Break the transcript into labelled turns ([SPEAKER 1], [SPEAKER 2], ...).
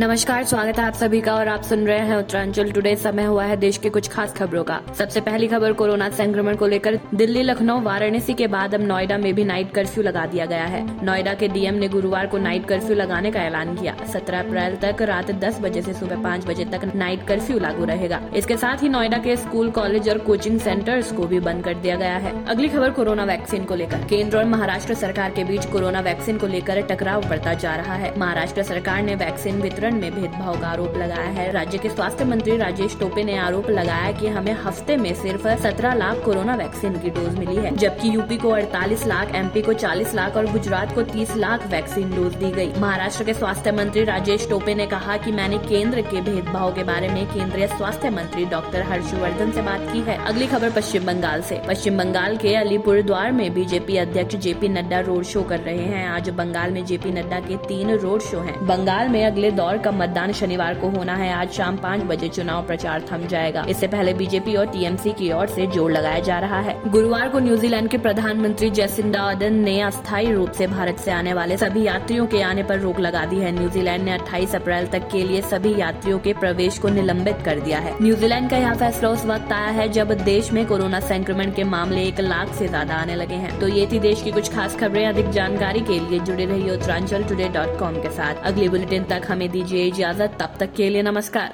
[SPEAKER 1] नमस्कार, स्वागत है आप सभी का और आप सुन रहे हैं उत्तरांचल टुडे समय हुआ है देश के कुछ खास खबरों का। सबसे पहली खबर, कोरोना संक्रमण को लेकर दिल्ली, लखनऊ, वाराणसी के बाद अब नोएडा में भी नाइट कर्फ्यू लगा दिया गया है। नोएडा के डीएम ने गुरुवार को नाइट कर्फ्यू लगाने का ऐलान किया। सत्रह अप्रैल तक रात दस बजे ऐसी सुबह पाँच बजे तक नाइट कर्फ्यू लागू रहेगा। इसके साथ ही नोएडा के स्कूल, कॉलेज और कोचिंग सेंटर्स को भी बंद कर दिया गया है। अगली खबर, कोरोना वैक्सीन को लेकर। केंद्र और महाराष्ट्र सरकार के बीच कोरोना वैक्सीन को लेकर टकराव बढ़ता जा रहा है। महाराष्ट्र सरकार ने वैक्सीन वितरण वितरण में भेदभाव का आरोप लगाया है। राज्य के स्वास्थ्य मंत्री राजेश टोपे ने आरोप लगाया कि हमें हफ़्ते में सिर्फ़ 17 लाख कोरोना वैक्सीन की डोज मिली है, जबकि यूपी को 48 लाख, एमपी को 40 लाख और गुजरात को 30 लाख वैक्सीन डोज दी गई। महाराष्ट्र के स्वास्थ्य मंत्री राजेश टोपे ने कहा कि मैंने केंद्र के भेदभाव के बारे में केंद्रीय स्वास्थ्य मंत्री डॉक्टर हर्षवर्धन से बात की है। अगली खबर पश्चिम बंगाल से। पश्चिम बंगाल के अलीपुर द्वार में बीजेपी अध्यक्ष जेपी नड्डा रोड शो कर रहे हैं। आज बंगाल में जेपी नड्डा के तीन रोड शो हैं। बंगाल में अगले दौर का मतदान शनिवार को होना है। आज शाम पाँच बजे चुनाव प्रचार थम जाएगा। इससे पहले बीजेपी और टीएमसी की ओर से ज़ोर लगाया जा रहा है। गुरुवार को न्यूजीलैंड के प्रधानमंत्री जैसिंडा अर्डन ने अस्थायी रूप से भारत से आने वाले सभी यात्रियों के आने पर रोक लगा दी है। न्यूजीलैंड ने 28 अप्रैल तक के लिए सभी यात्रियों के प्रवेश को निलंबित कर दिया है। न्यूजीलैंड का यह फैसला उस वक्त आया है जब देश में कोरोना संक्रमण के मामले एक लाख से ज़्यादा आने लगे हैं। तो ये थी देश की कुछ खास खबरें। अधिक जानकारी के लिए जुड़े रहिए उत्तरांचल टुडे डॉट कॉम के साथ। अगले बुलेटिन तक हमें दीजिए इजाज़त तब तक के लिए नमस्कार।